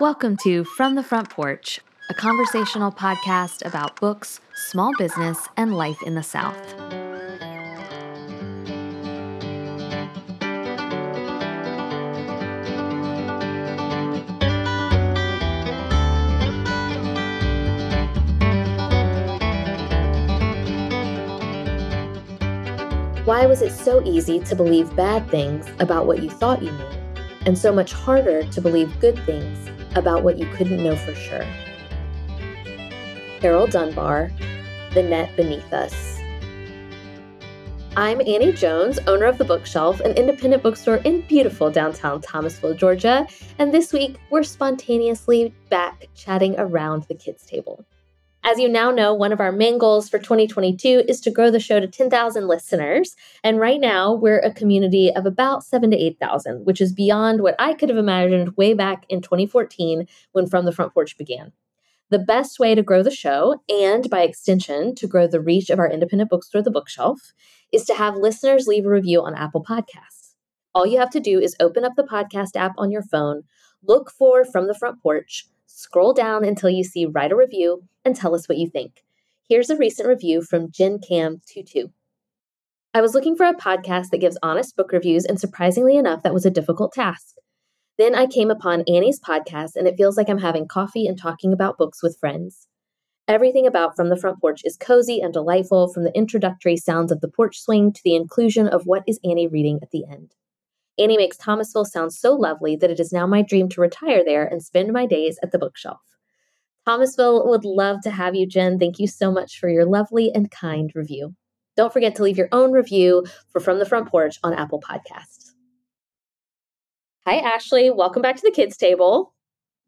Welcome to From the Front Porch, a conversational podcast about books, small business, and life in the South. Why was it so easy to believe bad things about what you thought you knew, and so much harder to believe good things about what you couldn't know for sure? Carol Dunbar, The Net Beneath Us. I'm Annie Jones, owner of The Bookshelf, an independent bookstore in beautiful downtown Thomasville, Georgia, and this week we're spontaneously back chatting around the kids' table. As you now know, one of our main goals for 2022 is to grow the show to 10,000 listeners. And right now, we're a community of about seven to 8,000, which is beyond what I could have imagined way back in 2014 when From the Front Porch began. The best way to grow the show, and by extension, to grow the reach of our independent bookstore, The Bookshelf, is to have listeners leave a review on Apple Podcasts. All you have to do is open up the podcast app on your phone, look for From the Front Porch, scroll down until you see Write a Review, and tell us what you think. Here's a recent review from Jen Cam 22. I was looking for a podcast that gives honest book reviews, and surprisingly enough, that was a difficult task. Then I came upon Annie's podcast, and it feels like I'm having coffee and talking about books with friends. Everything about From the Front Porch is cozy and delightful, from the introductory sounds of the porch swing to the inclusion of what is Annie reading at the end. Annie makes Thomasville sound so lovely that it is now my dream to retire there and spend my days at the bookshelf. Thomasville would love to have you, Jen. Thank you so much for your lovely and kind review. Don't forget to leave your own review for From the Front Porch on Apple Podcasts. Hi, Ashley. Welcome back to the kids' table.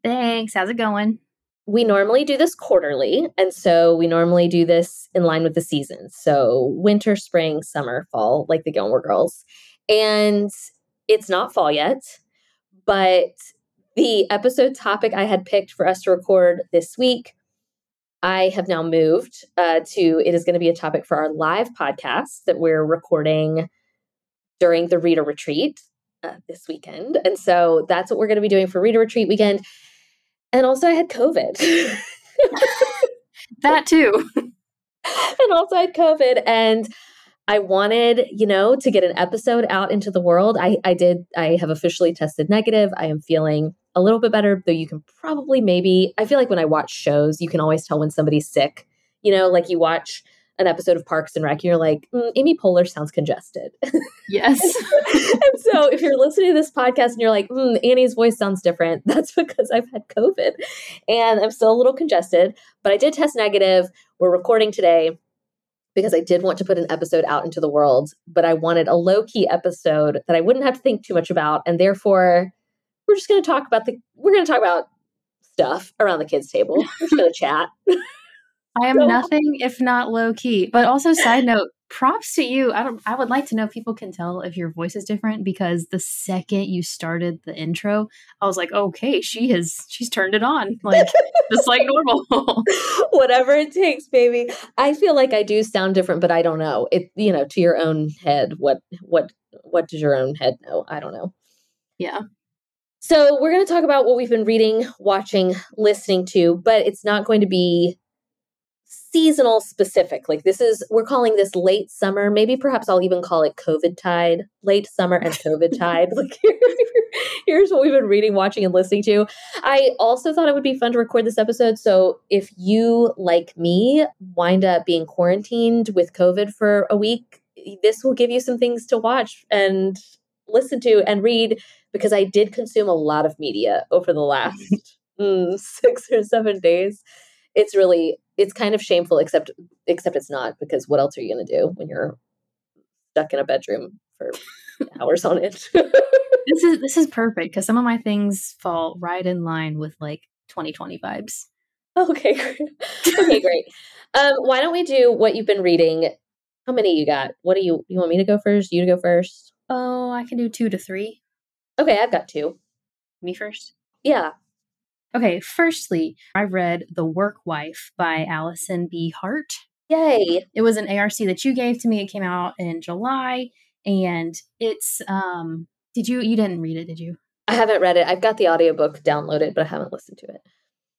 Thanks. How's it going? We normally do this quarterly. And so we normally do this in line with the seasons. So winter, spring, summer, fall, like the Gilmore Girls. And it's not fall yet, but the episode topic I had picked for us to record this week, I have now moved uh, to it is going to be a topic for our live podcast that we're recording during the reader retreat uh, this weekend. And so that's what we're going to be doing for reader retreat weekend. And also, I had COVID. that too. and also, I had COVID. And I wanted, you know, to get an episode out into the world. I, I did, I have officially tested negative. I am feeling a little bit better, though you can probably maybe, I feel like when I watch shows, you can always tell when somebody's sick. You know, like you watch an episode of Parks and Rec, and you're like, mm, Amy Poehler sounds congested. Yes. and so if you're listening to this podcast and you're like, mm, Annie's voice sounds different, that's because I've had COVID and I'm still a little congested, but I did test negative. We're recording today because I did want to put an episode out into the world, but I wanted a low key episode that I wouldn't have to think too much about. And therefore, we're just going to talk about the, we're going to talk about stuff around the kids' table. We're just going to chat. I am so, nothing if not low key. But also, side note, props to you. I don't I would like to know if people can tell if your voice is different because the second you started the intro, I was like, okay, she has she's turned it on. Like just like normal. Whatever it takes, baby. I feel like I do sound different, but I don't know. It you know, to your own head, what what what does your own head know? I don't know. Yeah. So, we're going to talk about what we've been reading, watching, listening to, but it's not going to be seasonal specific. Like this is we're calling this late summer. Maybe perhaps I'll even call it COVID tide, late summer and COVID tide. Like here's what we've been reading, watching, and listening to. I also thought it would be fun to record this episode. So if you, like me, wind up being quarantined with COVID for a week, this will give you some things to watch and listen to and read because I did consume a lot of media over the last mm, six or seven days. It's really it's kind of shameful except except it's not because what else are you going to do when you're stuck in a bedroom for hours on it this is this is perfect because some of my things fall right in line with like 2020 vibes. Okay great. okay great. Um why don't we do what you've been reading? How many you got? What do you you want me to go first? You to go first? Oh i can do two to three. Okay i've got two. Me first? Yeah Okay, firstly, I read The Work Wife by Allison B. Hart. Yay. It was an ARC that you gave to me. It came out in July and it's um did you you didn't read it, did you? I haven't read it. I've got the audiobook downloaded, but I haven't listened to it.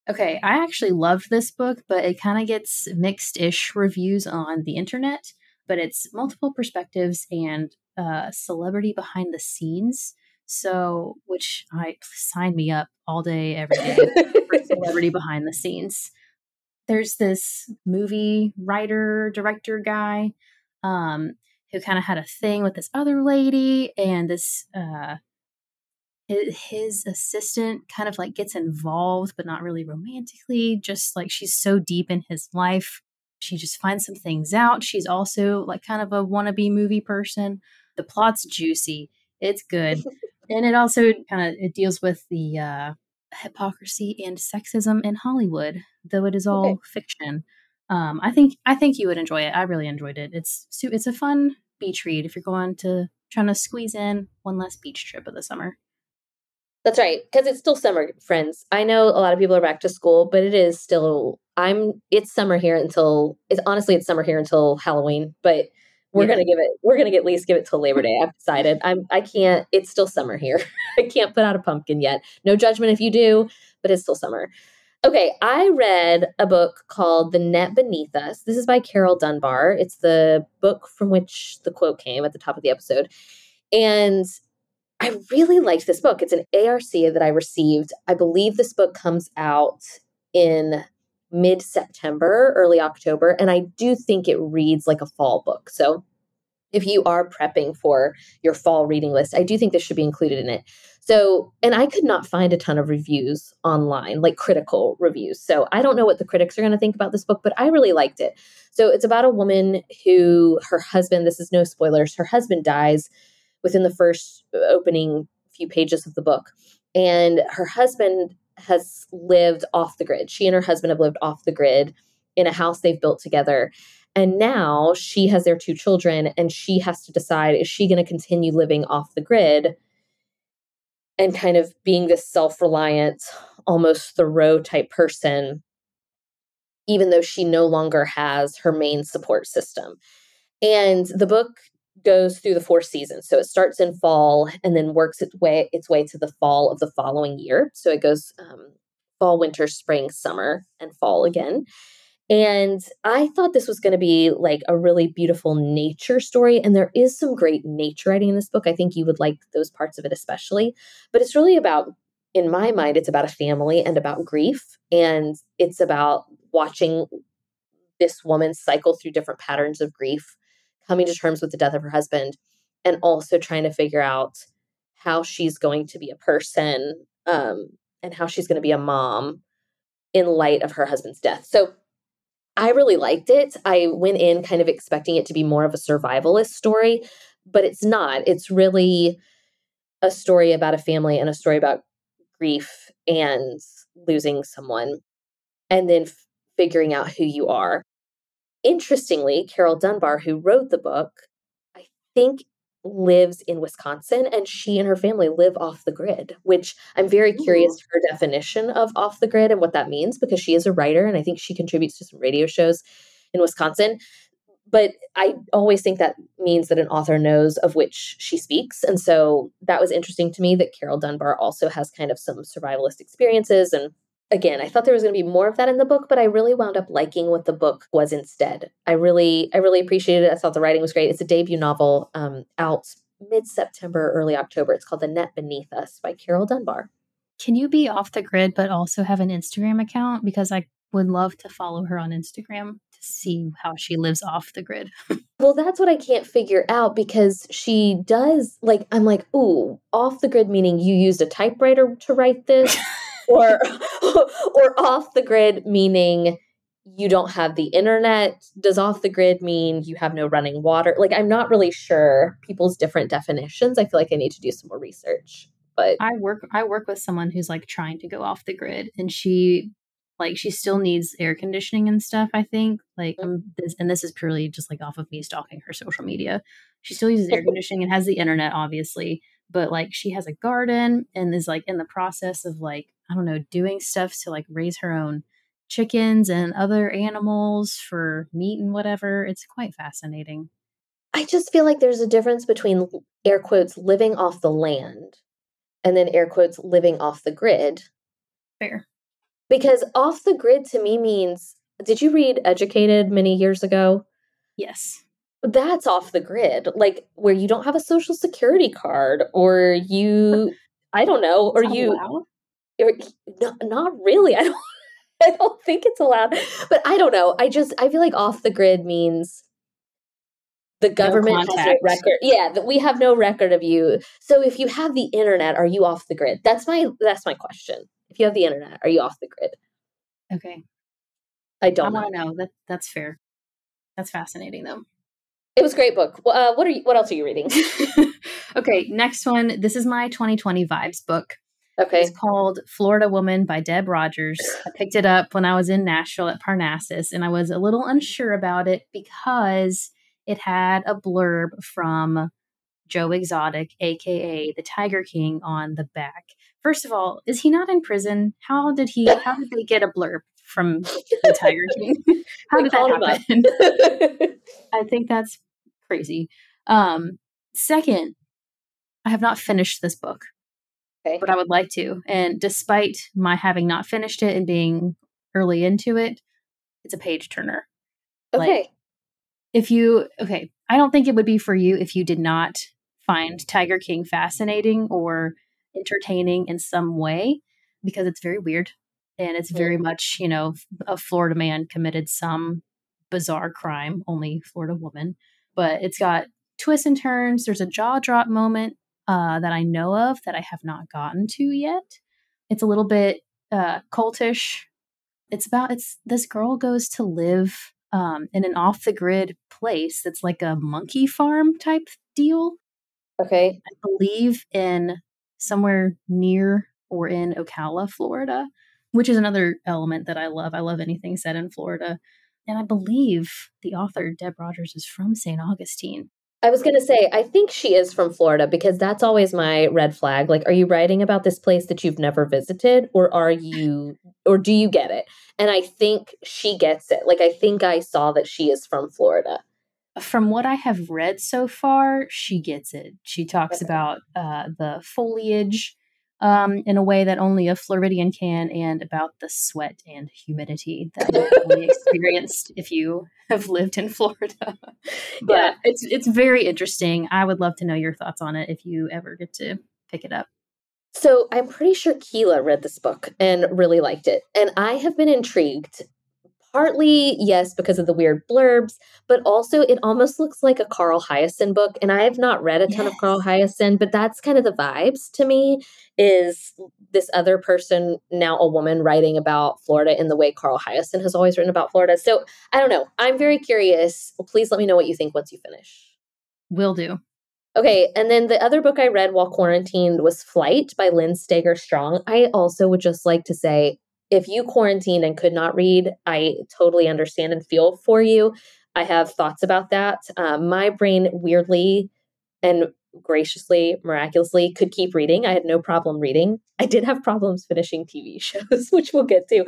Okay, I actually loved this book, but it kind of gets mixed ish reviews on the internet. But it's multiple perspectives and uh, celebrity behind the scenes. So, which I sign me up all day, every day for celebrity behind the scenes. There's this movie writer, director guy um, who kind of had a thing with this other lady, and this uh, his assistant kind of like gets involved, but not really romantically, just like she's so deep in his life. She just finds some things out. She's also like kind of a wannabe movie person. The plot's juicy. It's good. and it also kind of it deals with the uh, hypocrisy and sexism in Hollywood, though it is all okay. fiction. Um, I think I think you would enjoy it. I really enjoyed it. It's it's a fun beach read if you're going to trying to squeeze in one less beach trip of the summer. That's right, because it's still summer, friends. I know a lot of people are back to school, but it is still. I'm. It's summer here until. It's honestly it's summer here until Halloween, but we're yeah. gonna give it. We're gonna at least give it till Labor Day. I've decided. I'm. I can't. It's still summer here. I can't put out a pumpkin yet. No judgment if you do, but it's still summer. Okay, I read a book called The Net Beneath Us. This is by Carol Dunbar. It's the book from which the quote came at the top of the episode. And I really liked this book. It's an ARC that I received. I believe this book comes out in mid September, early October, and I do think it reads like a fall book. So if you are prepping for your fall reading list, I do think this should be included in it. So, and I could not find a ton of reviews online, like critical reviews. So I don't know what the critics are going to think about this book, but I really liked it. So it's about a woman who her husband, this is no spoilers, her husband dies within the first uh, opening few pages of the book. And her husband has lived off the grid. She and her husband have lived off the grid in a house they've built together. And now she has their two children, and she has to decide is she going to continue living off the grid and kind of being this self reliant, almost Thoreau type person, even though she no longer has her main support system. And the book goes through the four seasons. So it starts in fall and then works its way its way to the fall of the following year. So it goes um, fall, winter, spring, summer, and fall again. And I thought this was going to be like a really beautiful nature story. And there is some great nature writing in this book. I think you would like those parts of it especially. But it's really about, in my mind, it's about a family and about grief. And it's about watching this woman cycle through different patterns of grief coming to terms with the death of her husband and also trying to figure out how she's going to be a person um, and how she's going to be a mom in light of her husband's death. So I really liked it. I went in kind of expecting it to be more of a survivalist story, but it's not. It's really a story about a family and a story about grief and losing someone and then f- figuring out who you are interestingly, Carol Dunbar, who wrote the book, I think lives in Wisconsin and she and her family live off the grid, which I'm very Ooh. curious oh. her definition of off the grid and what that means because she is a writer and I think she contributes to some radio shows in Wisconsin. But I always think that means that an author knows of which she speaks. And so that was interesting to me that Carol Dunbar also has kind of some survivalist experiences and again, I thought there was going to be more of that in the book, but I really wound up liking what the book was instead. I really, I really appreciated it. I thought the writing was great. It's a debut novel um, out mid September, early October. It's called The Net Beneath Us by Carol Dunbar. Can you be off the grid but also have an Instagram account? Because I would love to follow her on Instagram to see how she lives off the grid. well, that's what I can't figure out because she does like I'm like, ooh, off the grid meaning you used a typewriter to write this. or or off the grid meaning you don't have the internet. Does off the grid mean you have no running water? Like i'm not really sure people's different definitions. I feel like i need to do some more research but i work i work with someone who's like trying to go off the grid and she like she still needs air conditioning and stuff i think. Like um, this, and this is purely just like off of me stalking her social media. She still uses air conditioning and has the internet obviously but like she has a garden and is like in the process of like I don't know, doing stuff to like raise her own chickens and other animals for meat and whatever. It's quite fascinating. I just feel like there's a difference between air quotes living off the land and then air quotes living off the grid. Fair. Because off the grid to me means did you read Educated many years ago? Yes. That's off the grid, like where you don't have a social security card or you I don't know, or you or, no, not really. I don't I don't think it's allowed. But I don't know. I just I feel like off the grid means the government no has no record. Yeah, that we have no record of you. So if you have the internet, are you off the grid? That's my that's my question. If you have the internet, are you off the grid? Okay. I don't I to know. That that's fair. That's fascinating though. It was a great book. Uh, what are you? What else are you reading? okay, next one. This is my 2020 vibes book. Okay. It's called Florida Woman by Deb Rogers. I picked it up when I was in Nashville at Parnassus, and I was a little unsure about it because it had a blurb from Joe Exotic, aka the Tiger King, on the back. First of all, is he not in prison? How did he? How did they get a blurb from the Tiger King? how did that happen? I think that's crazy. Um, second, I have not finished this book, okay. but I would like to. And despite my having not finished it and being early into it, it's a page turner. Okay. Like, if you okay, I don't think it would be for you if you did not find Tiger King fascinating or entertaining in some way because it's very weird and it's very much, you know, a Florida man committed some bizarre crime, only Florida woman, but it's got twists and turns. There's a jaw drop moment uh, that I know of that I have not gotten to yet. It's a little bit uh, cultish. It's about it's this girl goes to live um, in an off the grid place that's like a monkey farm type deal. Okay. I believe in somewhere near or in Ocala, Florida, which is another element that I love. I love anything set in Florida. And I believe the author, Deb Rogers, is from St. Augustine. I was going to say, I think she is from Florida because that's always my red flag. Like, are you writing about this place that you've never visited, or are you, or do you get it? And I think she gets it. Like, I think I saw that she is from Florida. From what I have read so far, she gets it. She talks okay. about uh, the foliage um, in a way that only a Floridian can, and about the sweat and humidity that you only experienced if you have lived in Florida. but yeah. it's it's very interesting. I would love to know your thoughts on it if you ever get to pick it up. So I'm pretty sure Keela read this book and really liked it, and I have been intrigued partly yes because of the weird blurbs but also it almost looks like a carl hiaasen book and i have not read a ton yes. of carl hiaasen but that's kind of the vibes to me is this other person now a woman writing about florida in the way carl hiaasen has always written about florida. So i don't know. I'm very curious. Please let me know what you think once you finish. Will do. Okay, and then the other book I read while quarantined was Flight by Lynn Steger Strong. I also would just like to say if you quarantined and could not read, I totally understand and feel for you. I have thoughts about that. Um, my brain weirdly and graciously, miraculously could keep reading. I had no problem reading. I did have problems finishing TV shows, which we'll get to.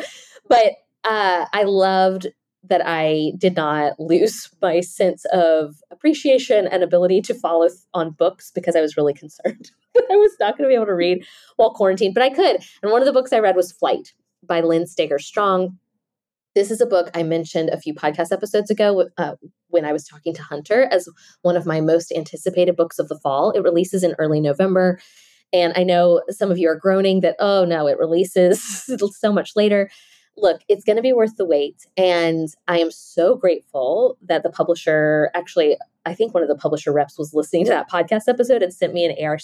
But uh, I loved that I did not lose my sense of appreciation and ability to follow on books because I was really concerned that I was not going to be able to read while quarantined, but I could. And one of the books I read was Flight by Lynn Steger Strong. This is a book I mentioned a few podcast episodes ago uh, when I was talking to Hunter as one of my most anticipated books of the fall. It releases in early November. And I know some of you are groaning that, oh no, it releases so much later. Look, it's going to be worth the wait. And I am so grateful that the publisher actually, I think one of the publisher reps was listening to that podcast episode and sent me an ARC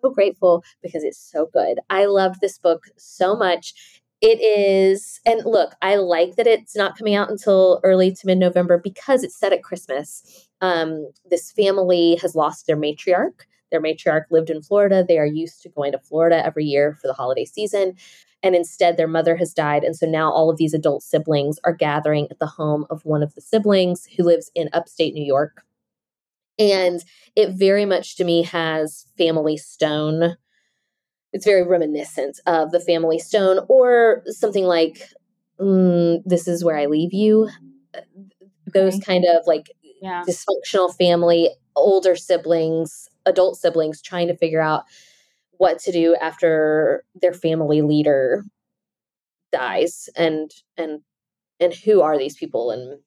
so grateful because it's so good. I loved this book so much. It is, and look, I like that it's not coming out until early to mid November because it's set at Christmas. Um, this family has lost their matriarch. Their matriarch lived in Florida. They are used to going to Florida every year for the holiday season. And instead, their mother has died. And so now all of these adult siblings are gathering at the home of one of the siblings who lives in upstate New York. And it very much to me has family stone. It's very reminiscent of the family stone or something like mm, This is Where I Leave You. Those kind of like yeah. dysfunctional family, older siblings, adult siblings trying to figure out what to do after their family leader dies and and and who are these people and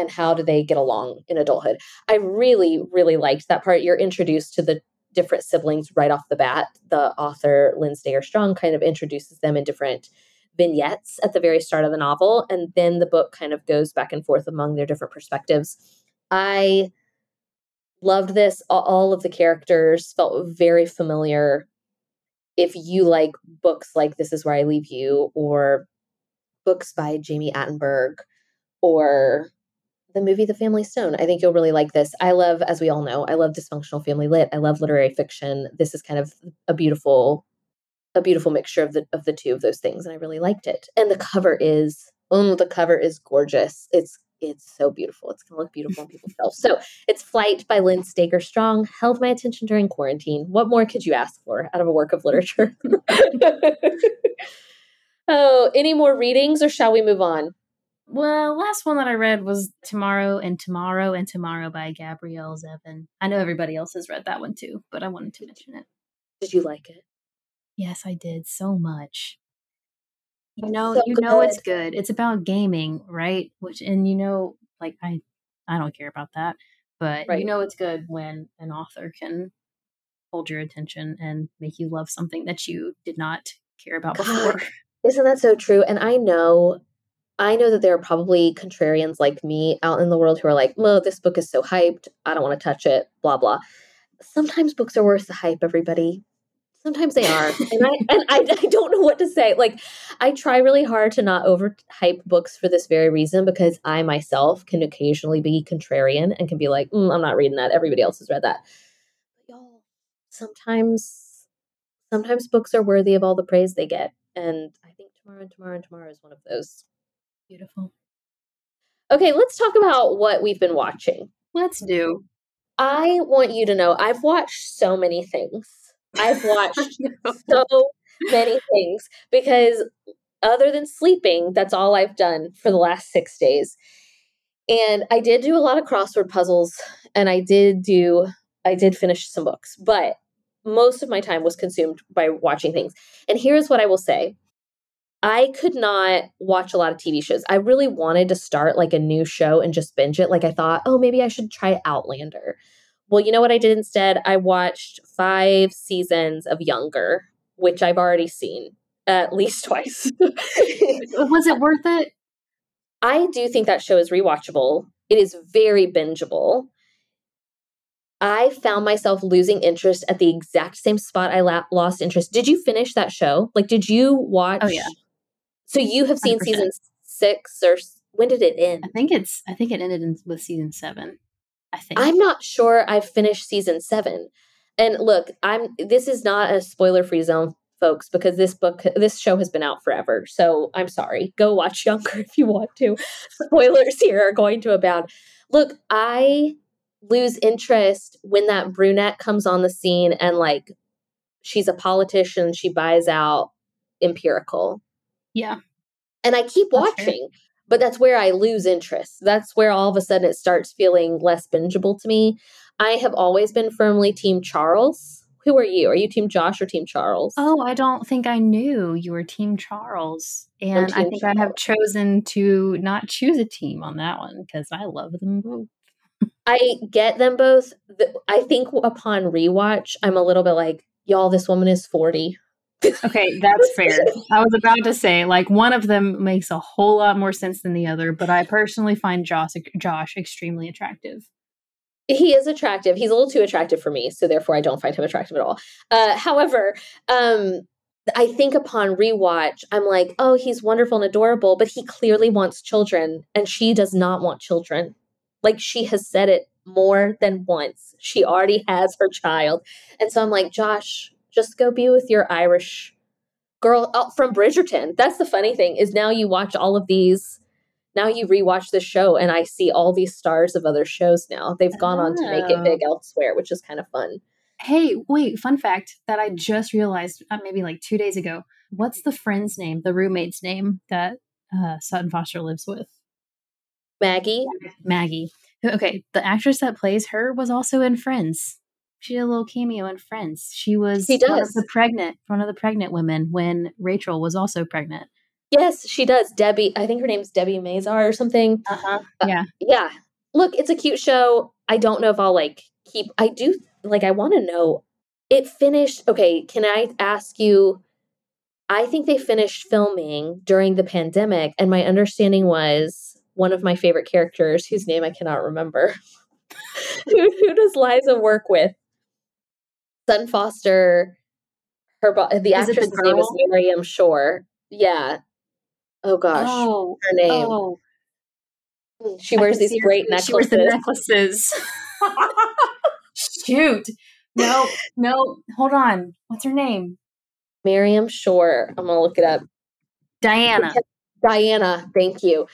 and how do they get along in adulthood. I really really liked that part. You're introduced to the different siblings right off the bat. The author Lynn Steger Strong kind of introduces them in different vignettes at the very start of the novel and then the book kind of goes back and forth among their different perspectives. I loved this. All of the characters felt very familiar. If you like books like This Is Where I Leave You or books by Jami Attenberg or the movie The Family Stone, I think you'll really like this. I love, as we all know, I love dysfunctional family lit. I love literary fiction. This is kind of a beautiful, a beautiful mixture of the of the two of those things, and I really liked it. And the cover is, oh, the cover is gorgeous. It's it's so beautiful. It's going to look beautiful on people's shelves. So it's Flight by Lynn Steger Strong. Held my attention during quarantine. What more could you ask for out of a work of literature? oh, any more readings or shall we move on? Well, last one that I read was Tomorrow and Tomorrow and Tomorrow by Gabrielle Zevin. I know everybody else has read that one too, but I wanted to mention it. Did you like it? Yes, I did so much. You know, so you good. know it's good. It's about gaming, right? Which and you know, like I I don't care about that, but right. you know it's good when an author can hold your attention and make you love something that you did not care about God, before. Isn't that so true? And I know I know that there are probably contrarians like me out in the world who are like, "Well, this book is so hyped. I don't want to touch it." Blah blah. Sometimes books are worth the hype. Everybody, Sometimes they are, and I and I, I don't know what to say. Like, I try really hard to not overhype books for this very reason because I myself can occasionally be contrarian and can be like, mm, I'm not reading that. Everybody else has read that. But y'all, sometimes, sometimes books are worthy of all the praise they get, and I think tomorrow and tomorrow and tomorrow is one of those. Beautiful. Okay, let's talk about what we've been watching. Let's do. I want you to know I've watched so many things I've watched so many things because other than sleeping, that's all I've done for the last six days. And I did do a lot of crossword puzzles and I did do, I did finish some books, but most of my time was consumed by watching things. And here's what I will say I could not watch a lot of TV shows. I really wanted to start like a new show and just binge it. Like I thought, oh, maybe I should try Outlander. Well, you know what I did instead? I watched five seasons of Younger, which I've already seen at least twice. Was it worth it? I do think that show is rewatchable. It is very bingeable. I found myself losing interest at the exact same spot I la- lost interest. Did you finish that show? Like, did you watch? Oh yeah. So you have seen 100%. season six, or when did it end? I think it's. I think it ended in, with season seven. I think. I'm not sure I've finished season seven. And look, I'm this is not a spoiler free zone, folks, because this book this show has been out forever. So I'm sorry. Go watch Younger if you want to. Spoilers here are going to abound. Look, I lose interest when that brunette comes on the scene and like she's a politician, she buys out empirical. Yeah. And I keep watching but that's where I lose interest. That's where all of a sudden it starts feeling less bingeable to me. I have always been firmly Team Charles. Who are you? Are you Team Josh or Team Charles? Oh, I don't think I knew you were Team Charles. And team I think Charles. I have chosen to not choose a team on that one because I love them both. I get them both. I think upon rewatch, I'm a little bit like, y'all, this woman is 40 okay, that's fair. I was about to say like one of them makes a whole lot more sense than the other, but I personally find Josh Josh extremely attractive. He is attractive. He's a little too attractive for me, so therefore I don't find him attractive at all. Uh, however, um, I think upon rewatch, I'm like, oh, he's wonderful and adorable, but he clearly wants children, and she does not want children. Like she has said it more than once. She already has her child, and so I'm like, Josh, just go be with your Irish girl oh, from Bridgerton. That's the funny thing is now you watch all of these. Now you rewatch the show, and I see all these stars of other shows now. They've gone oh. on to make it big oh. elsewhere, which is kind of fun. Hey, wait! Fun fact that I just realized uh, maybe like two days ago. What's the friend's name, the roommate's name that uh, Sutton Foster lives with? Maggie. Maggie. Okay, the actress that plays her was also in Friends. She did a little cameo in Friends. She was She one of the pregnant one of the pregnant women when Rachel was also pregnant. Yes, she does. Debbie, I think her name's Debi Mazar or something. Uh-huh. Uh, Yeah. Yeah. Look, it's a cute show. I don't know if I'll like keep I do like I want to know it finished. Okay, can I ask you I think they finished filming during the pandemic and my understanding was one of my favorite characters whose name I cannot remember. who, who does Liza work with? Sutton Foster her the Is it the actress's name is? Miriam Shor. Yeah. Oh gosh. Oh, her name. oh. Hmm, she wears these her great. She wears necklaces. the necklaces. Shoot. No, no, hold on. What's her name? Miriam Shor. I'm gonna look it up. Diana. Diana, thank you.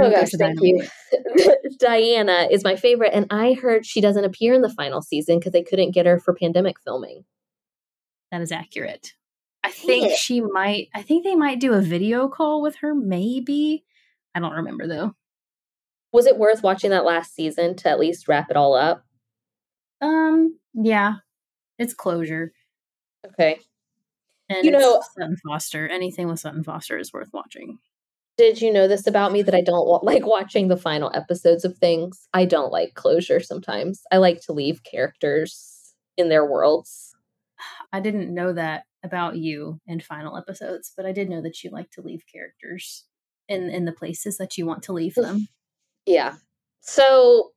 Oh gosh, goes thank you. Diana is my favorite, and I heard she doesn't appear in the final season because they couldn't get her for pandemic filming. That is accurate. I think it. she might I think they might do a video call with her, maybe. I don't remember though. Was it worth watching that last season to at least wrap it all up? Um, yeah. It's closure. Okay. And You know- Sutton Foster. Anything with Sutton Foster is worth watching. Did you know this about me that I don't like watching the final episodes of things? I don't like closure sometimes. I like to leave characters in their worlds. I didn't know that about you in final episodes, but I did know that you like to leave characters in in the places that you want to leave mm. them. Yeah. So,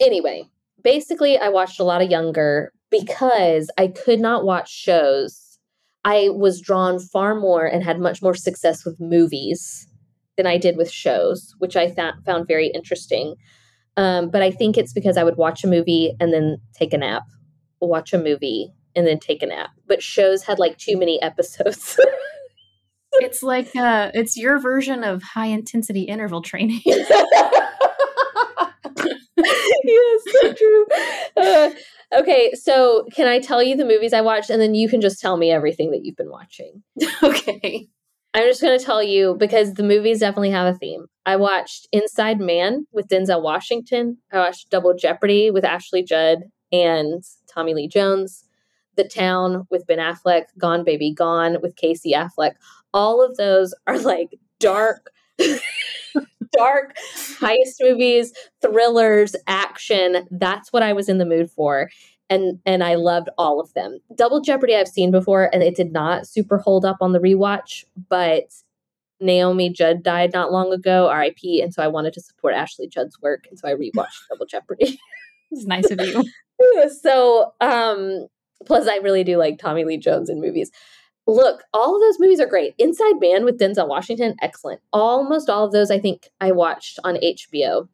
anyway, basically, I watched a lot of younger because I could not watch shows. I was drawn far more and had much more success with movies than I did with shows, which I fa- found very interesting. Um, but I think it's because I would watch a movie and then take a nap, watch a movie and then take a nap. But shows had like too many episodes. it's like uh it's your version of high intensity interval training. yes, so true. Uh, okay, so can I tell you the movies I watched, and then you can just tell me everything that you've been watching? okay. I'm just going to tell you because the movies definitely have a theme. I watched Inside Man with Denzel Washington. I watched Double Jeopardy with Ashley Judd and Tommy Lee Jones. The Town with Ben Affleck. Gone Baby Gone with Casey Affleck. All of those are like dark, dark heist movies, thrillers, action. That's what I was in the mood for. And and I loved all of them. Double Jeopardy I've seen before and it did not super hold up on the rewatch, but Naomi Judd died not long ago, RIP, and so I wanted to support Ashley Judd's work, and so I rewatched Double Jeopardy. It's nice of you. so um plus I really do like Tommy Lee Jones in movies. Look, all of those movies are great. Inside Man with Denzel Washington, excellent. Almost all of those I think I watched on HBO.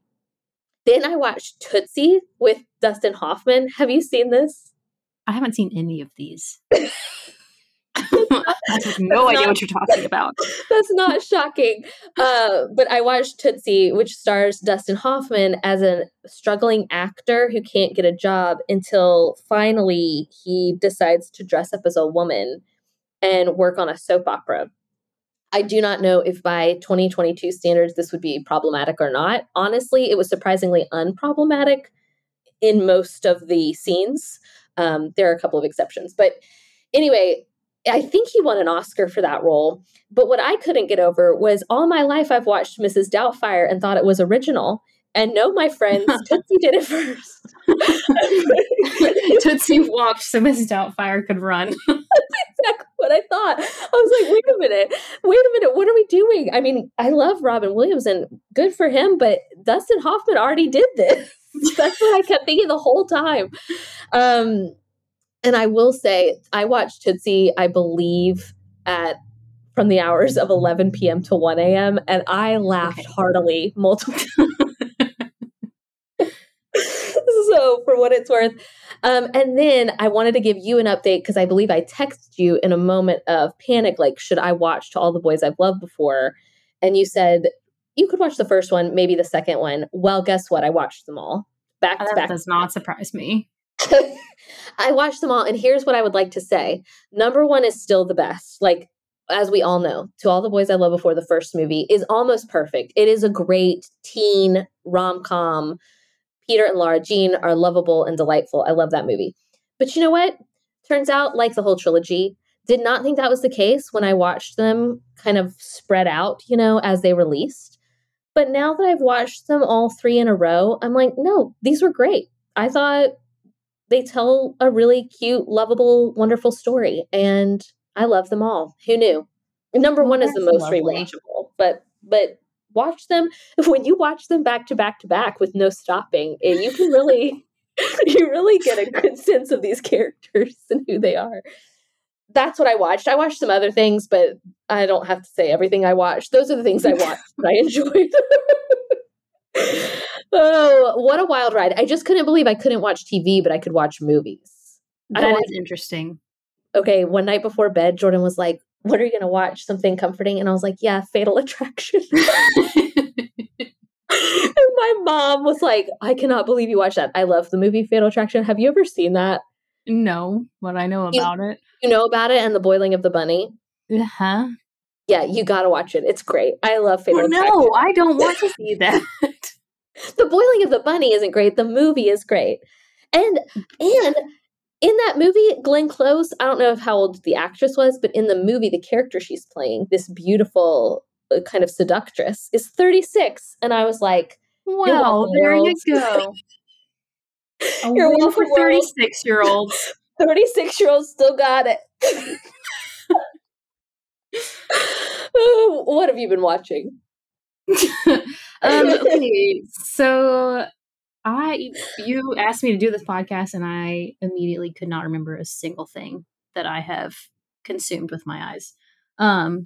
Then I watched Tootsie with Dustin Hoffman. Have you seen this? I haven't seen any of these. I have no That's idea not- what you're talking about. That's not shocking. Uh, but I watched Tootsie, which stars Dustin Hoffman as a struggling actor who can't get a job until finally he decides to dress up as a woman and work on a soap opera. I do not know if by 2022 standards this would be problematic or not. Honestly, it was surprisingly unproblematic in most of the scenes. Um, there are a couple of exceptions. But anyway, I think he won an Oscar for that role. But what I couldn't get over was all my life I've watched Mrs. Doubtfire and thought it was original. And no, my friends, Tootsie did it first. Tootsie walked so Miss Doubtfire could run. exactly what I thought. I was like, wait a minute, wait a minute, what are we doing? I mean, I love Robin Williams and good for him, but Dustin Hoffman already did this. That's what I kept thinking the whole time. Um, and I will say, I watched Tootsie, I believe, at from the hours of 11 p.m. to 1 a.m., and I laughed Okay. heartily multiple so for what it's worth um, and then i wanted to give you an update because i believe i texted you in a moment of panic like should i watch to all the boys i've loved before and you said you could watch the first one maybe the second one well guess what i watched them all back to That back does not surprise me. I watched them all, and here's what I would like to say. Number one is still the best. Like, as we all know, To All the Boys I Love Before the first movie is almost perfect. It is a great teen rom com. Peter and Laura Jean are lovable and delightful. I love that movie. But you know what? Turns out, like the whole trilogy, did not think that was the case when I watched them kind of spread out, you know, as they released. But now that I've watched them all three in a row, I'm like, no, these were great. I thought they tell a really cute, lovable, wonderful story, and I love them all. Who knew? Number well, one is the most lovely. rewatchable, but but watch them when you watch them back to back to back with no stopping, eh, you can really you really get a good sense of these characters and who they are. That's what I watched. I watched some other things, but I don't have to say everything I watched. Those are the things I watched that I enjoyed. oh, what a wild ride. I just couldn't believe I couldn't watch TV, but I could watch movies. That is interesting. Okay, one night before bed, Jordan was like, What are you going to watch? Something comforting? And I was like, Yeah, Fatal Attraction. my mom was like, I cannot believe you watched that. I love the movie Fatal Attraction. Have you ever seen that? No, but I know about you, it. You know about it and the boiling of the bunny? Uh huh. Yeah, you got to watch it. It's great. I love Fatal oh, No, I don't want to see that. the boiling of the bunny isn't great. The movie is great. And and in that movie, Glenn Close, I don't know how old the actress was, but in the movie, the character she's playing, this beautiful uh, kind of seductress, is 36. And I was like, well, there world. you go. You're welcome for 36 year olds. 36 year olds still got it. what have you been watching? um, okay, so I you asked me to do this podcast, and I immediately could not remember a single thing that I have consumed with my eyes. Um,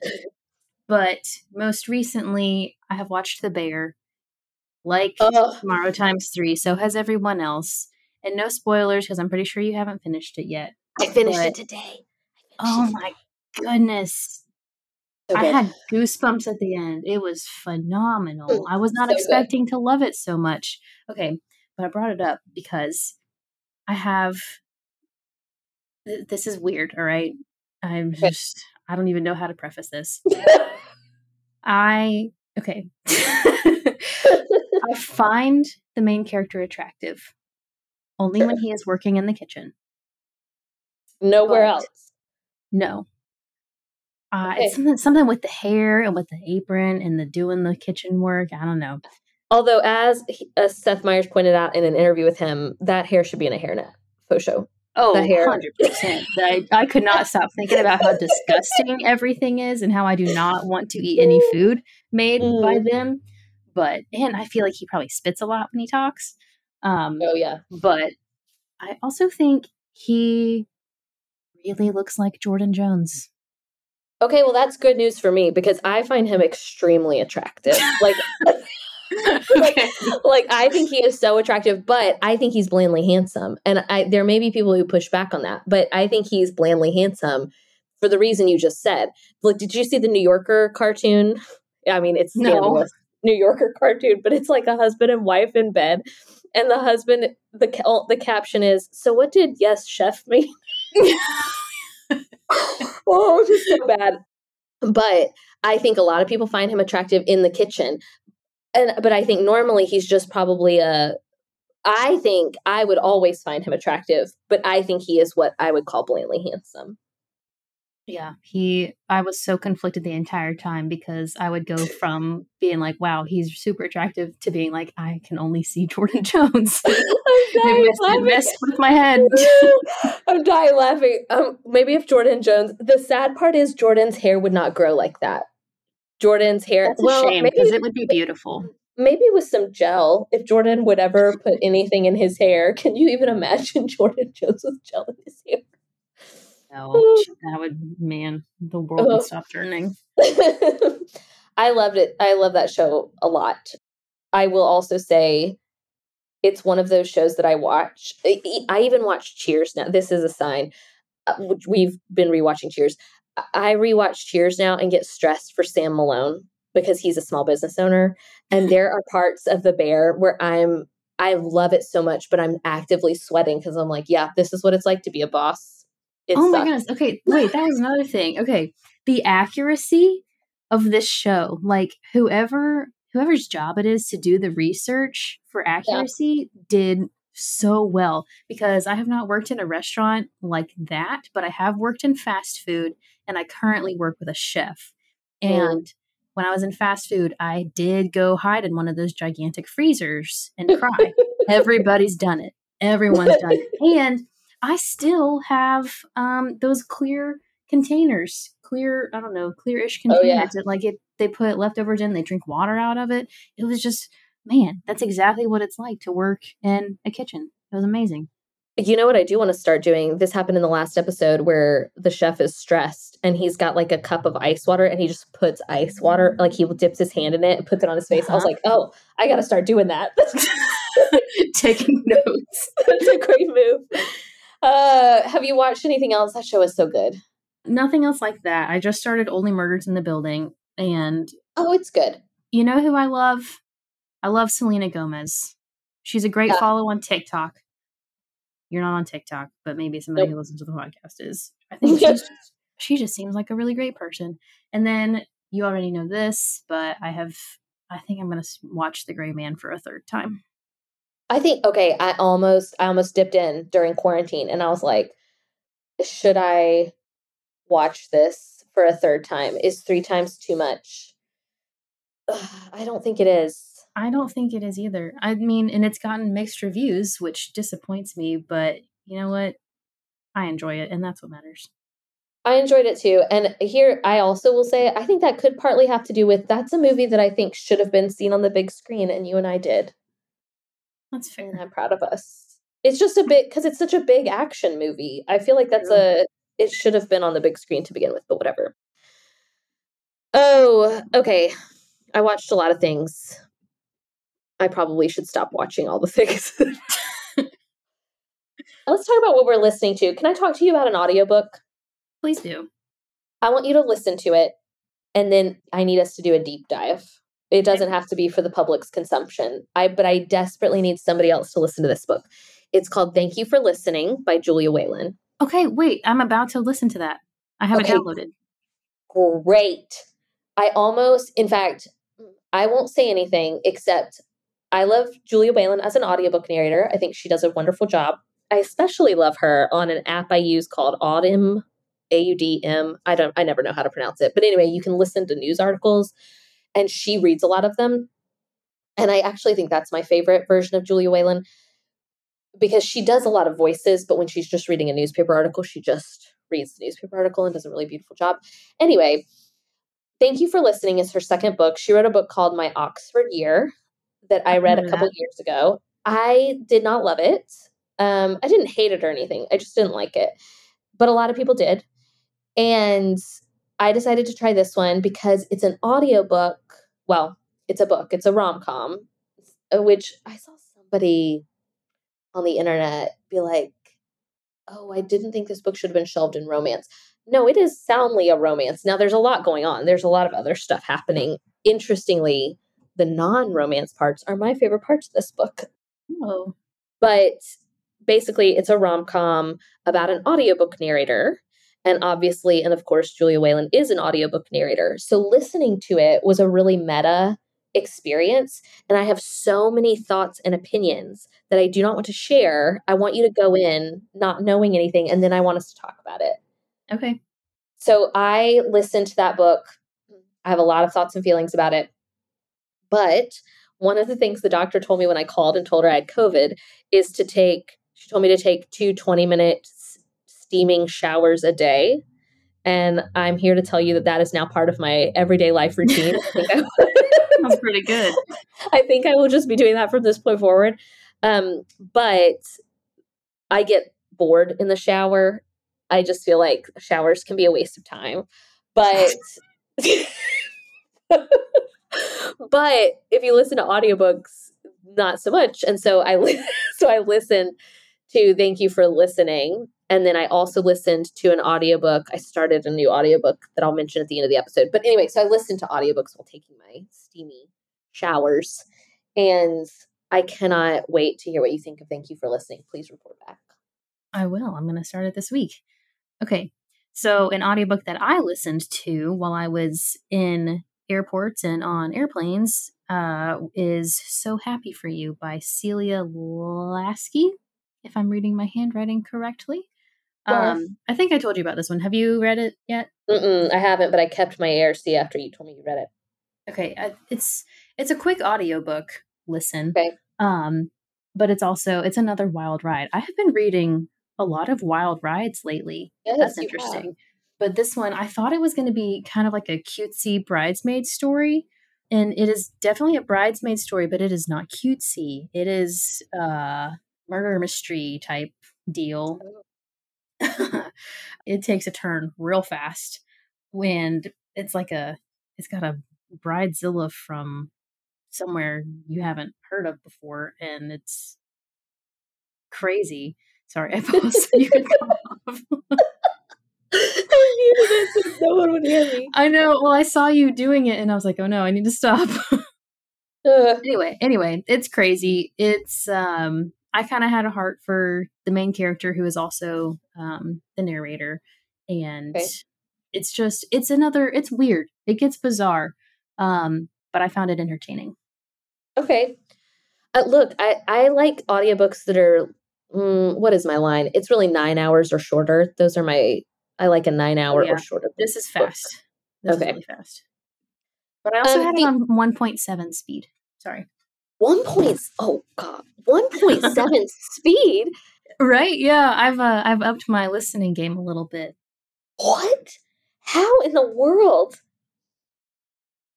but most recently, I have watched The Bear, like uh, Tomorrow Times Three. So has everyone else, and no spoilers because I'm pretty sure you haven't finished it yet. I finished but, it today. oh my goodness! I had goosebumps at the end. It was phenomenal. I was not so expecting good. to love it so much. Okay, but I brought it up because I have. This is weird, all right? I'm just. I don't even know how to preface this. I. Okay. I find the main character attractive only when he is working in the kitchen. Nowhere but else. No, uh, okay. It's something, something with the hair and with the apron and the doing the kitchen work. I don't know. Although, as uh, Seth Meyers pointed out in an interview with him, that hair should be in a hairnet faux show. Oh, the hair. 100%. I, I could not stop thinking about how disgusting everything is and how I do not want to eat any food made mm. by them. But, and I feel like he probably spits a lot when he talks. Um, oh, yeah. But I also think he really looks like Jordan Jones. Okay, well that's good news for me because I find him extremely attractive. Like like, like I think he is so attractive, but I think he's blandly handsome. And I there may be people who push back on that, but I think he's blandly handsome for the reason you just said. Like, did you see the New Yorker cartoon? I mean, it's no. New Yorker cartoon, but it's like a husband and wife in bed, and the husband the the caption is, "So what did yes chef mean?" oh, just so bad. But I think a lot of people find him attractive in the kitchen. And but I think normally he's just probably a I think I would always find him attractive, but I think he is what I would call blandly handsome. Yeah, he I was so conflicted the entire time because I would go from being like, wow, he's super attractive to being like, I can only see Jordan Jones. messed, it messed with my head. I'm dying laughing. Um, maybe if Jordan Jones the sad part is Jordan's hair would not grow like that. Jordan's hair That's well, shame because it would be beautiful. Maybe with some gel, if Jordan would ever put anything in his hair, can you even imagine Jordan Jones with gel in his hair? No, that would man, the world would stop turning. I loved it. I love that show a lot. I will also say it's one of those shows that I watch. I even watch Cheers now. This is a sign. Uh, we've been rewatching Cheers. I rewatch Cheers now and get stressed for Sam Malone because he's a small business owner. And there are parts of The Bear where I'm, I love it so much, but I'm actively sweating because I'm like, yeah, this is what it's like to be a boss it oh sucked. my goodness. Okay, wait, that was another thing. Okay, the accuracy of this show, like whoever whoever's job it is to do the research for accuracy, yeah. did so well because I have not worked in a restaurant like that, but I have worked in fast food and I currently work with a chef. And mm. when I was in fast food, I did go hide in one of those gigantic freezers and cry. Everybody's done it. Everyone's done it. And I still have um, those clear containers, clear, I don't know, clear-ish containers oh, yeah. that like it they put leftovers in, they drink water out of it. It was just man, that's exactly what it's like to work in a kitchen. It was amazing. You know what I do want to start doing? This happened in the last episode where the chef is stressed and he's got like a cup of ice water and he just puts ice water, like he dips his hand in it and puts it on his face. Uh-huh. I was uh-huh. like, oh, I got to start doing that. Taking notes. That's a great move. Uh, have you watched anything else? That show is so good. Nothing else like that. I just started Only Murders in the Building and. Oh, it's good. You know who I love? I love Selena Gomez. She's a great yeah. follow on TikTok. You're not on TikTok, but maybe somebody nope. who listens to the podcast is. I think she's she just seems like a really great person. And then you already know this, but I have. I think I'm going to watch The Gray Man for a third time. I think okay. I almost I almost dipped in during quarantine, and I was like, should I watch this for a third time? Is three times too much? Ugh, I don't think it is. I don't think it is either. I mean, and it's gotten mixed reviews, which disappoints me, but you know what? I enjoy it, and that's what matters. I enjoyed it too. And here, I also will say, I think that could partly have to do with that's a movie that I think should have been seen on the big screen, and you and I did. That's fair. And I'm proud of us. It's just a bit because it's such a big action movie. I feel like that's a, it should have been on the big screen to begin with, but whatever. Oh, okay. I watched a lot of things. I probably should stop watching all the things. Let's talk about what we're listening to. Can I talk to you about an audiobook? Please do. I want you to listen to it and then I need us to do a deep dive. It doesn't have to be for the public's consumption. I but I desperately need somebody else to listen to this book. It's called Thank You for Listening by Julia Whelan. Okay, wait, I'm about to listen to that. I have okay. it downloaded. Great. I almost in fact I won't say anything except I love Julia Whelan as an audiobook narrator. I think she does a wonderful job. I especially love her on an app I use called Audm, A U D M. I don't I never know how to pronounce it. But anyway, you can listen to news articles and she reads a lot of them. And I actually think that's my favorite version of Julia Whelan because she does a lot of voices, but when she's just reading a newspaper article, she just reads the newspaper article and does a really beautiful job. Anyway, Thank You for Listening is her second book. She wrote a book called My Oxford Year that I read a couple that. years ago. I did not love it. Um, I didn't hate it or anything. I just didn't like it. But a lot of people did. And I decided to try this one because it's an audiobook. Well, it's a book, it's a rom com, uh, which I saw somebody on the internet be like, oh, I didn't think this book should have been shelved in romance. No, it is soundly a romance. Now, there's a lot going on, there's a lot of other stuff happening. Interestingly, the non romance parts are my favorite parts of this book. Oh. But basically, it's a rom com about an audiobook narrator and obviously, and of course, Julia Whelan is an audiobook narrator. So listening to it was a really meta experience. And I have so many thoughts and opinions that I do not want to share. I want you to go in not knowing anything, and then I want us to talk about it. Okay. So I listened to that book. I have a lot of thoughts and feelings about it. But one of the things the doctor told me when I called and told her I had COVID is to take, she told me to take two 20 minute steaming showers a day. And I'm here to tell you that that is now part of my everyday life routine. That's pretty good. I think I will just be doing that from this point forward. Um, but I get bored in the shower. I just feel like showers can be a waste of time. But but if you listen to audiobooks, not so much. And so I so I listen to thank you for listening and then I also listened to an audiobook. I started a new audiobook that I'll mention at the end of the episode. But anyway, so I listened to audiobooks while taking my steamy showers. And I cannot wait to hear what you think of Thank You for Listening. Please report back. I will. I'm going to start it this week. Okay. So, an audiobook that I listened to while I was in airports and on airplanes uh, is So Happy for You by Celia Laskey, if I'm reading my handwriting correctly. Um, I think I told you about this one. Have you read it yet? Mm-mm, I haven't, but I kept my ARC after you told me you read it. Okay, I, it's it's a quick audiobook listen. Okay. Um, but it's also it's another wild ride. I have been reading a lot of wild rides lately. Yes, That's interesting. But this one, I thought it was going to be kind of like a cutesy bridesmaid story. And it is definitely a bridesmaid story, but it is not cutesy. It is uh murder mystery type deal. it takes a turn real fast. And it's like a it's got a bridezilla from somewhere you haven't heard of before, and it's crazy. Sorry, I paused. so you can come off. I muted it so no one would hear me. I know. Well, I saw you doing it, and I was like, "Oh no, I need to stop." Anyway, anyway, it's crazy. It's um, I kind of had a heart for the main character who is also um the narrator, and Okay. it's just it's another. It's weird. It gets bizarre, um, but I found it entertaining. Okay. Uh, look, I, I like audiobooks that are, mm, what is my line? It's really nine hours or shorter. Those are my, I like a nine hour yeah. or shorter. This is fast. This Okay. is really fast. But I also Um, had the- it on 1.7 speed. Sorry. One point, oh God, 1.7 speed? Right? Yeah, I've uh, I've upped my listening game a little bit. What? How in the world?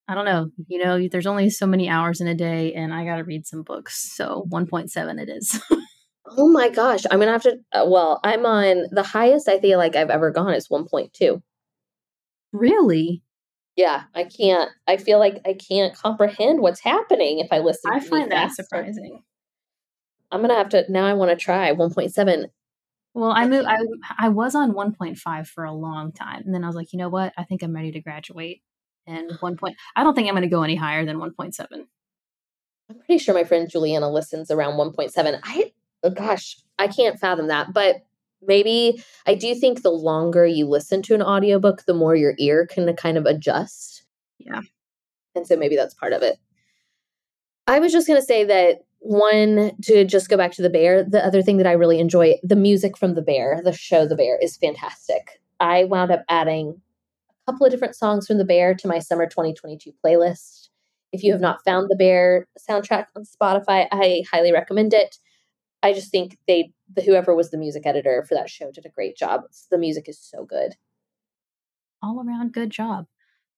I don't know. You know, there's only so many hours in a day, and I got to read some books. So 1.7 it is. Oh my gosh. I'm going to have to, uh, well, I'm on the highest I feel like I've ever gone is 1.2. really? Yeah, I can't, I feel like I can't comprehend what's happening if I listen I to find that faster. surprising. I'm going to have to, now I want to try 1.7. Well, I moved. I I was on 1.5 for a long time, and then I was like, you know what? I think I'm ready to graduate. And one point, I don't think I'm going to go any higher than 1.7. I'm pretty sure my friend Juliana listens around 1.7. I, Uh, gosh, I can't fathom that. But maybe I do think the longer you listen to an audiobook, the more your ear can kind of adjust. Yeah. And so maybe that's part of it. I was just going to say that one, to just go back to the bear, the other thing that I really enjoy, the music from the bear, the show The Bear is fantastic. I wound up adding a couple of different songs from the bear to my summer 2022 playlist. If you have not found the Bear soundtrack on Spotify, I highly recommend it. I just think they, the whoever was the music editor for that show, did a great job. The music is so good. all around good job.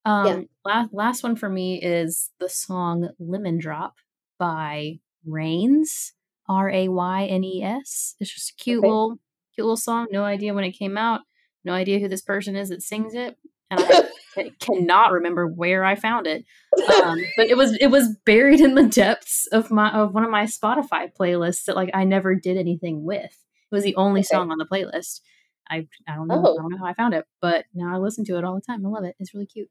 Um, last last one for me is the song "Lemon Drop" by Raynes, R A Y N E S. It's just a cute Okay. little cute little song. No idea when it came out. No idea who this person is that sings it, and I ca- cannot remember where I found it. Um, but it was it was buried in the depths of my of one of my Spotify playlists that like I never did anything with. It was the only Okay. song on the playlist. I I don't know Oh. I don't know how I found it, but now I listen to it all the time. I love it. It's really cute.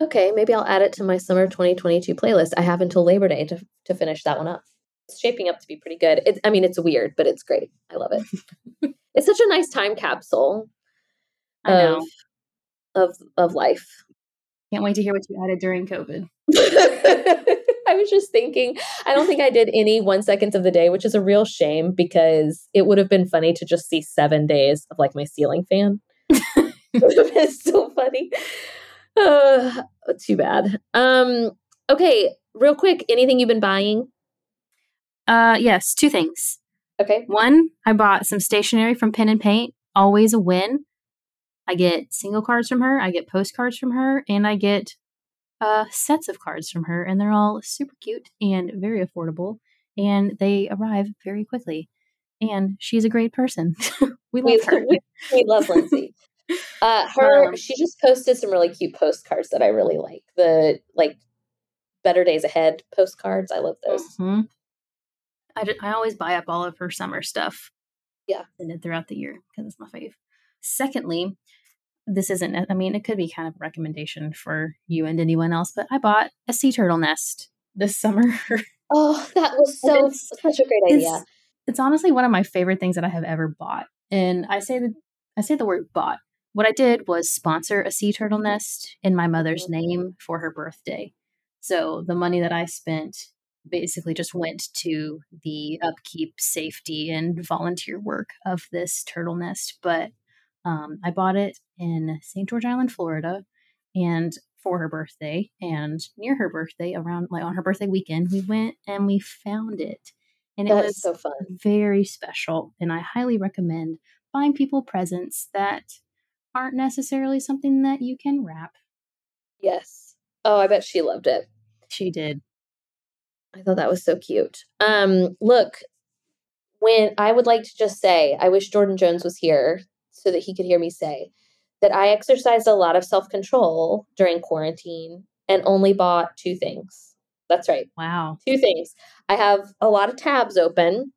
Okay, maybe I'll add it to my summer 2022 playlist. I have until Labor Day to, to finish that one up. It's shaping up to be pretty good. It, I mean, it's weird, but it's great. I love it. it's such a nice time capsule I know. Of of life. Can't wait to hear what you added during COVID. I was just thinking, I don't think I did any one seconds of the day, which is a real shame because it would have been funny to just see seven days of like my ceiling fan. it would have been so funny. Uh, too bad. Um, okay, real quick, anything you've been buying? Uh, yes, two things. Okay. One, I bought some stationery from Pen and Paint. Always a win. I get single cards from her. I get postcards from her, and I get uh, sets of cards from her, and they're all super cute and very affordable, and they arrive very quickly. And she's a great person. we We, love her. we, we love Lindsay. Uh, her, Um, she just posted some really cute postcards that I really like. The like Better Days Ahead postcards. I love those. Mhm. I, ju- I always buy up all of her summer stuff. Yeah. And throughout the year because it's my fave. Secondly, this isn't, I mean, it could be kind of a recommendation for you and anyone else, but I bought a sea turtle nest this summer. Oh, that was so such a great idea. it's, it's honestly one of my favorite things that I have ever bought. And I say the I say the word bought. What I did was sponsor a sea turtle nest in my mother's Mhm. name for her birthday. So the money that I spent basically just went to the upkeep, safety, and volunteer work of this turtle nest. But um, I bought it in St. George Island, Florida, and for her birthday and near her birthday, around like on her birthday weekend, we went and we found it. And it That was so fun. very special. And I highly recommend buying people presents that aren't necessarily something that you can wrap. Yes. Oh, I bet she loved it. She did. I thought that was so cute. Um, look, when I would like to just say, I wish Jordan Jones was here so that he could hear me say that I exercised a lot of self control during quarantine and only bought two things. That's right, Wow. two things. I have a lot of tabs open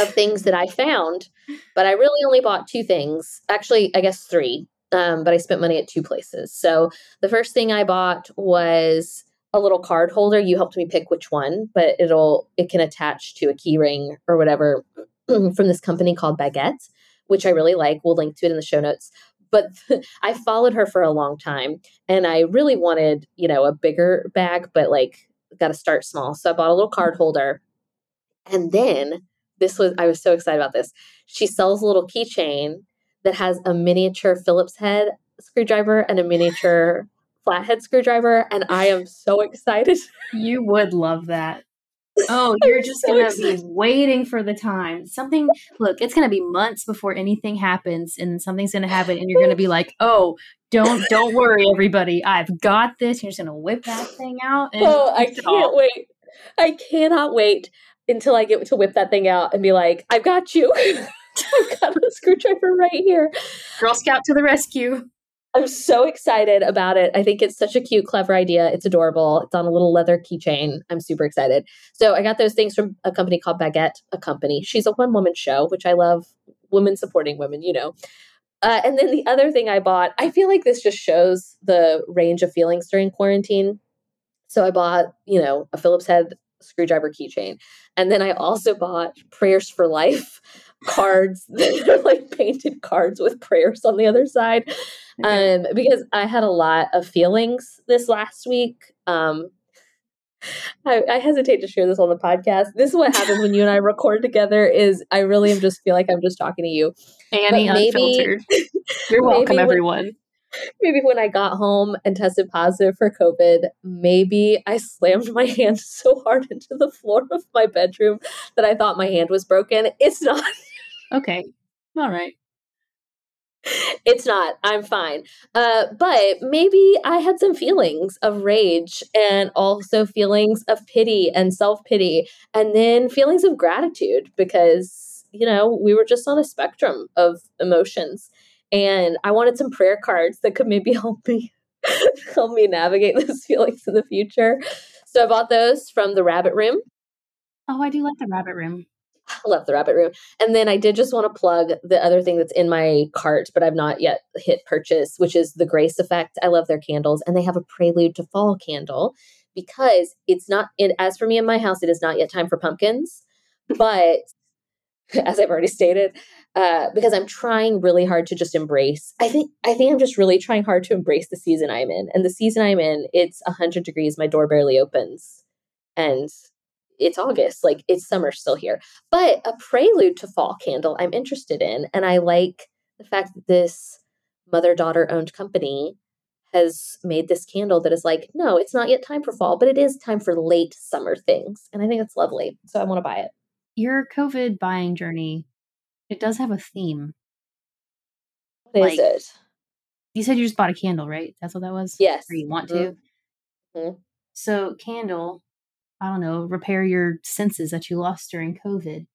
of things that I found, but I really only bought two things. Actually, I guess three. Um, but I spent money at two places. So the first thing I bought was a little card holder. You helped me pick which one, but it'll it can attach to a key ring or whatever from this company called Baguette, which I really like. We'll link to it in the show notes. But I followed her for a long time and I really wanted, you know, a bigger bag, but like got to start small. So I bought a little card holder. And then this was I was so excited about this. She sells a little keychain that has a miniature Phillips head screwdriver and a miniature flathead screwdriver and I am so excited. You would love that. Oh, you're just so to excited. be waiting for the time. Something, look, it's to be months before anything happens and something's to happen and you're to be like, "Oh, don't don't worry everybody. I've got this." You're just to whip that thing out and Oh, I fix it all. can't wait. I cannot wait until I get to whip that thing out and be like, I've got you. I've got a screwdriver right here. Girl Scout to the rescue. I'm so excited about it. I think it's such a cute, clever idea. It's adorable. It's on a little leather keychain. I'm super excited. So I got those things from a company called Baguette, a company. She's a one woman show, which I love. Women supporting women, you know. Uh, and then the other thing I bought, I feel like this just shows the range of feelings during quarantine. So I bought, you know, a Phillips head screwdriver keychain. And then I also bought prayers for life cards that are like painted cards with prayers on the other side um, because I had a lot of feelings this last week. Um, I, I hesitate to share this on the podcast. This is what happens when you and I record together. Is I really am just feel like I'm just talking to you. Annie But maybe- Unfiltered. You're welcome, when- everyone. Maybe when I got home and tested positive for COVID, maybe I slammed my hand so hard into the floor of my bedroom that I thought my hand was broken. It's not. Okay. All right. it's not i'm fine uh but maybe i had some feelings of rage and also feelings of pity and self-pity and then feelings of gratitude because you know we were just on a spectrum of emotions and i wanted some prayer cards that could maybe help me help me navigate those feelings in the future so i bought those from the rabbit room Oh, I do like the rabbit room. I love the rabbit room. And then I did just want to plug the other thing that's in my cart, but I've not yet hit purchase, which is the Grace Effect. I love their candles, and they have a Prelude to Fall candle because it's not. It, as for me in my house, it is not yet time for pumpkins, but as I've already stated, uh, because I'm trying really hard to just embrace. I think I think I'm just really trying hard to embrace the season I'm in, and the season I'm in, it's hundred degrees. My door barely opens, and it's August. Like it's summer still here. But a prelude to fall candle I'm interested in. And I like the fact that this mother daughter owned company has made this candle that is like, no, it's not yet time for fall, but it is time for late summer things. And I think it's lovely. So I want to buy it. Your COVID buying journey, it does have a theme. What is Like- it? You said you just bought a candle, right? That's what that was? Yes. Or you want to? Mhm. So, candle, I don't know, repair your senses that you lost during COVID.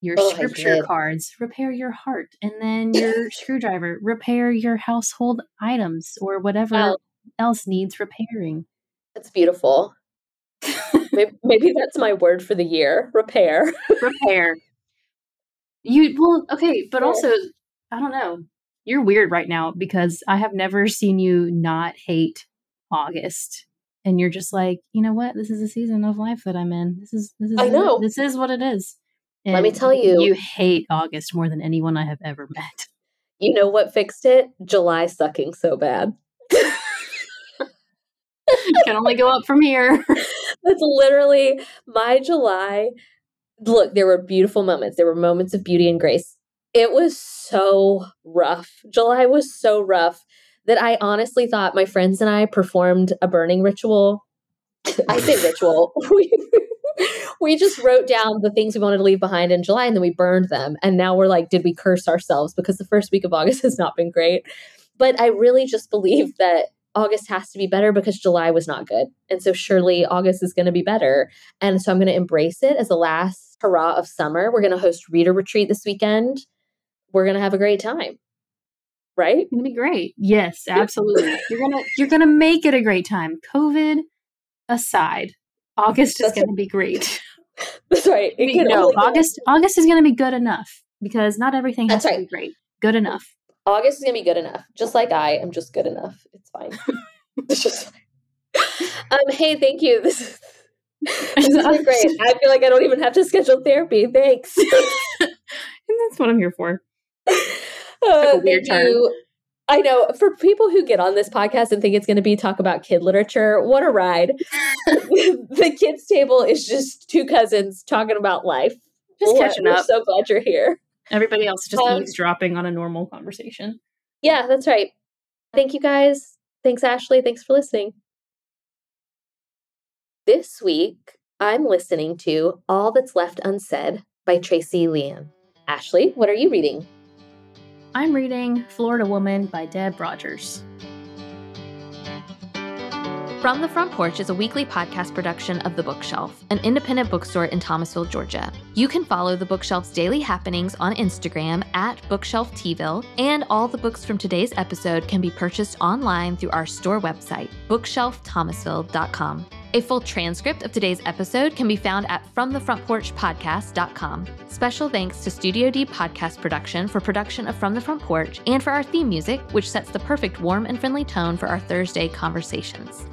Your Oh, scripture cards, repair your heart. And then your screwdriver, repair your household items or whatever Wow. else needs repairing. That's beautiful. maybe, maybe that's my word for the year repair. repair. You well, okay, but also I don't know. You're weird right now because I have never seen you not hate August. And you're just like, you know what? This is a season of life that I'm in. This is this is I know. this is what it is. Let me tell you. you hate August more than anyone I have ever met. You know what fixed it? July sucking so bad. Can only go up from here. That's literally my July. Look, there were beautiful moments. There were moments of beauty and grace. It was so rough. July was so rough that I honestly thought my friends and I performed a burning ritual. I say ritual. We, we just wrote down the things we wanted to leave behind in July and then we burned them. And now we're like, did we curse ourselves? Because the first week of August has not been great. But I really just believe that August has to be better because July was not good. And so surely August is going to be better. And so I'm going to embrace it as the last hurrah of summer. We're going to host reader retreat this weekend. We're going to have a great time. Right? It's going to be great. Yes, absolutely. you're going to you're to make it a great time. COVID aside, August is going to be great. That's right. It can no, August August is going to be good enough because not everything has That's to right. be great. Good enough. August is gonna be good enough. Just like I am just good enough. It's fine. it's just um, hey, thank you. This is this is great. I feel like I don't even have to schedule therapy. Thanks. and that's what I'm here for. Uh, thank turn. you. I know for people who get on this podcast and think it's going to be talk about kid literature, what a ride. the kids table is just two cousins talking about life. Just catching up. so glad you're here. Everybody else just um, eavesdropping on a normal conversation. Yeah, that's right. Thank you guys. Thanks, Ashley. Thanks for listening. This week, I'm listening to All That's Left Unsaid by Tracey Lien. Ashley, what are you reading? I'm reading Florida Woman by Deb Rogers. From the Front Porch is a weekly podcast production of The Bookshelf, an independent bookstore in Thomasville, Georgia. You can follow The Bookshelf's daily happenings on Instagram at BookshelfTville, and all the books from today's episode can be purchased online through our store website, bookshelfthomasville.com. A full transcript of today's episode can be found at FromTheFrontPorchPodcast.com. Special thanks to Studio D Podcast Production for production of From the Front Porch and for our theme music, which sets the perfect warm and friendly tone for our Thursday conversations.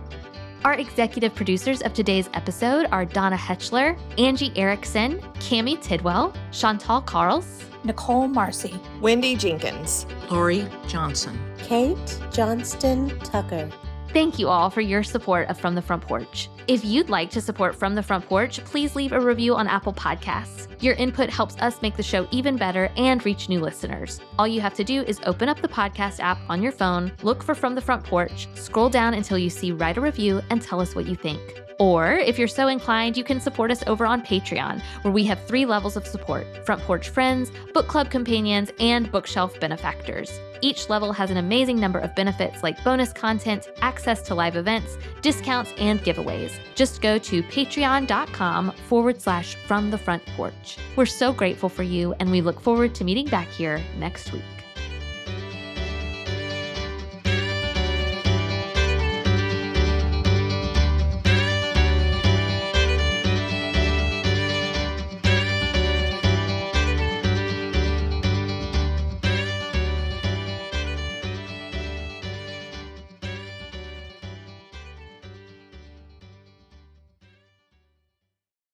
Our executive producers of today's episode are Donna Hetchler, Angie Erickson, Cami Tidwell, Chantal Carls, Nicole Marcy, Wendy Jenkins, Lori Johnson, Kate Johnston Tucker. Thank you all for your support of From the Front Porch. If you'd like to support From the Front Porch, please leave a review on Apple Podcasts. Your input helps us make the show even better and reach new listeners. All you have to do is open up the podcast app on your phone, look for From the Front Porch, scroll down until you see Write a Review, and tell us what you think. Or, if you're so inclined, you can support us over on Patreon, where we have three levels of support Front Porch Friends, Book Club Companions, and Bookshelf Benefactors. Each level has an amazing number of benefits like bonus content, access to live events, discounts, and giveaways. Just go to patreon.com forward slash from the front porch. We're so grateful for you, and we look forward to meeting back here next week.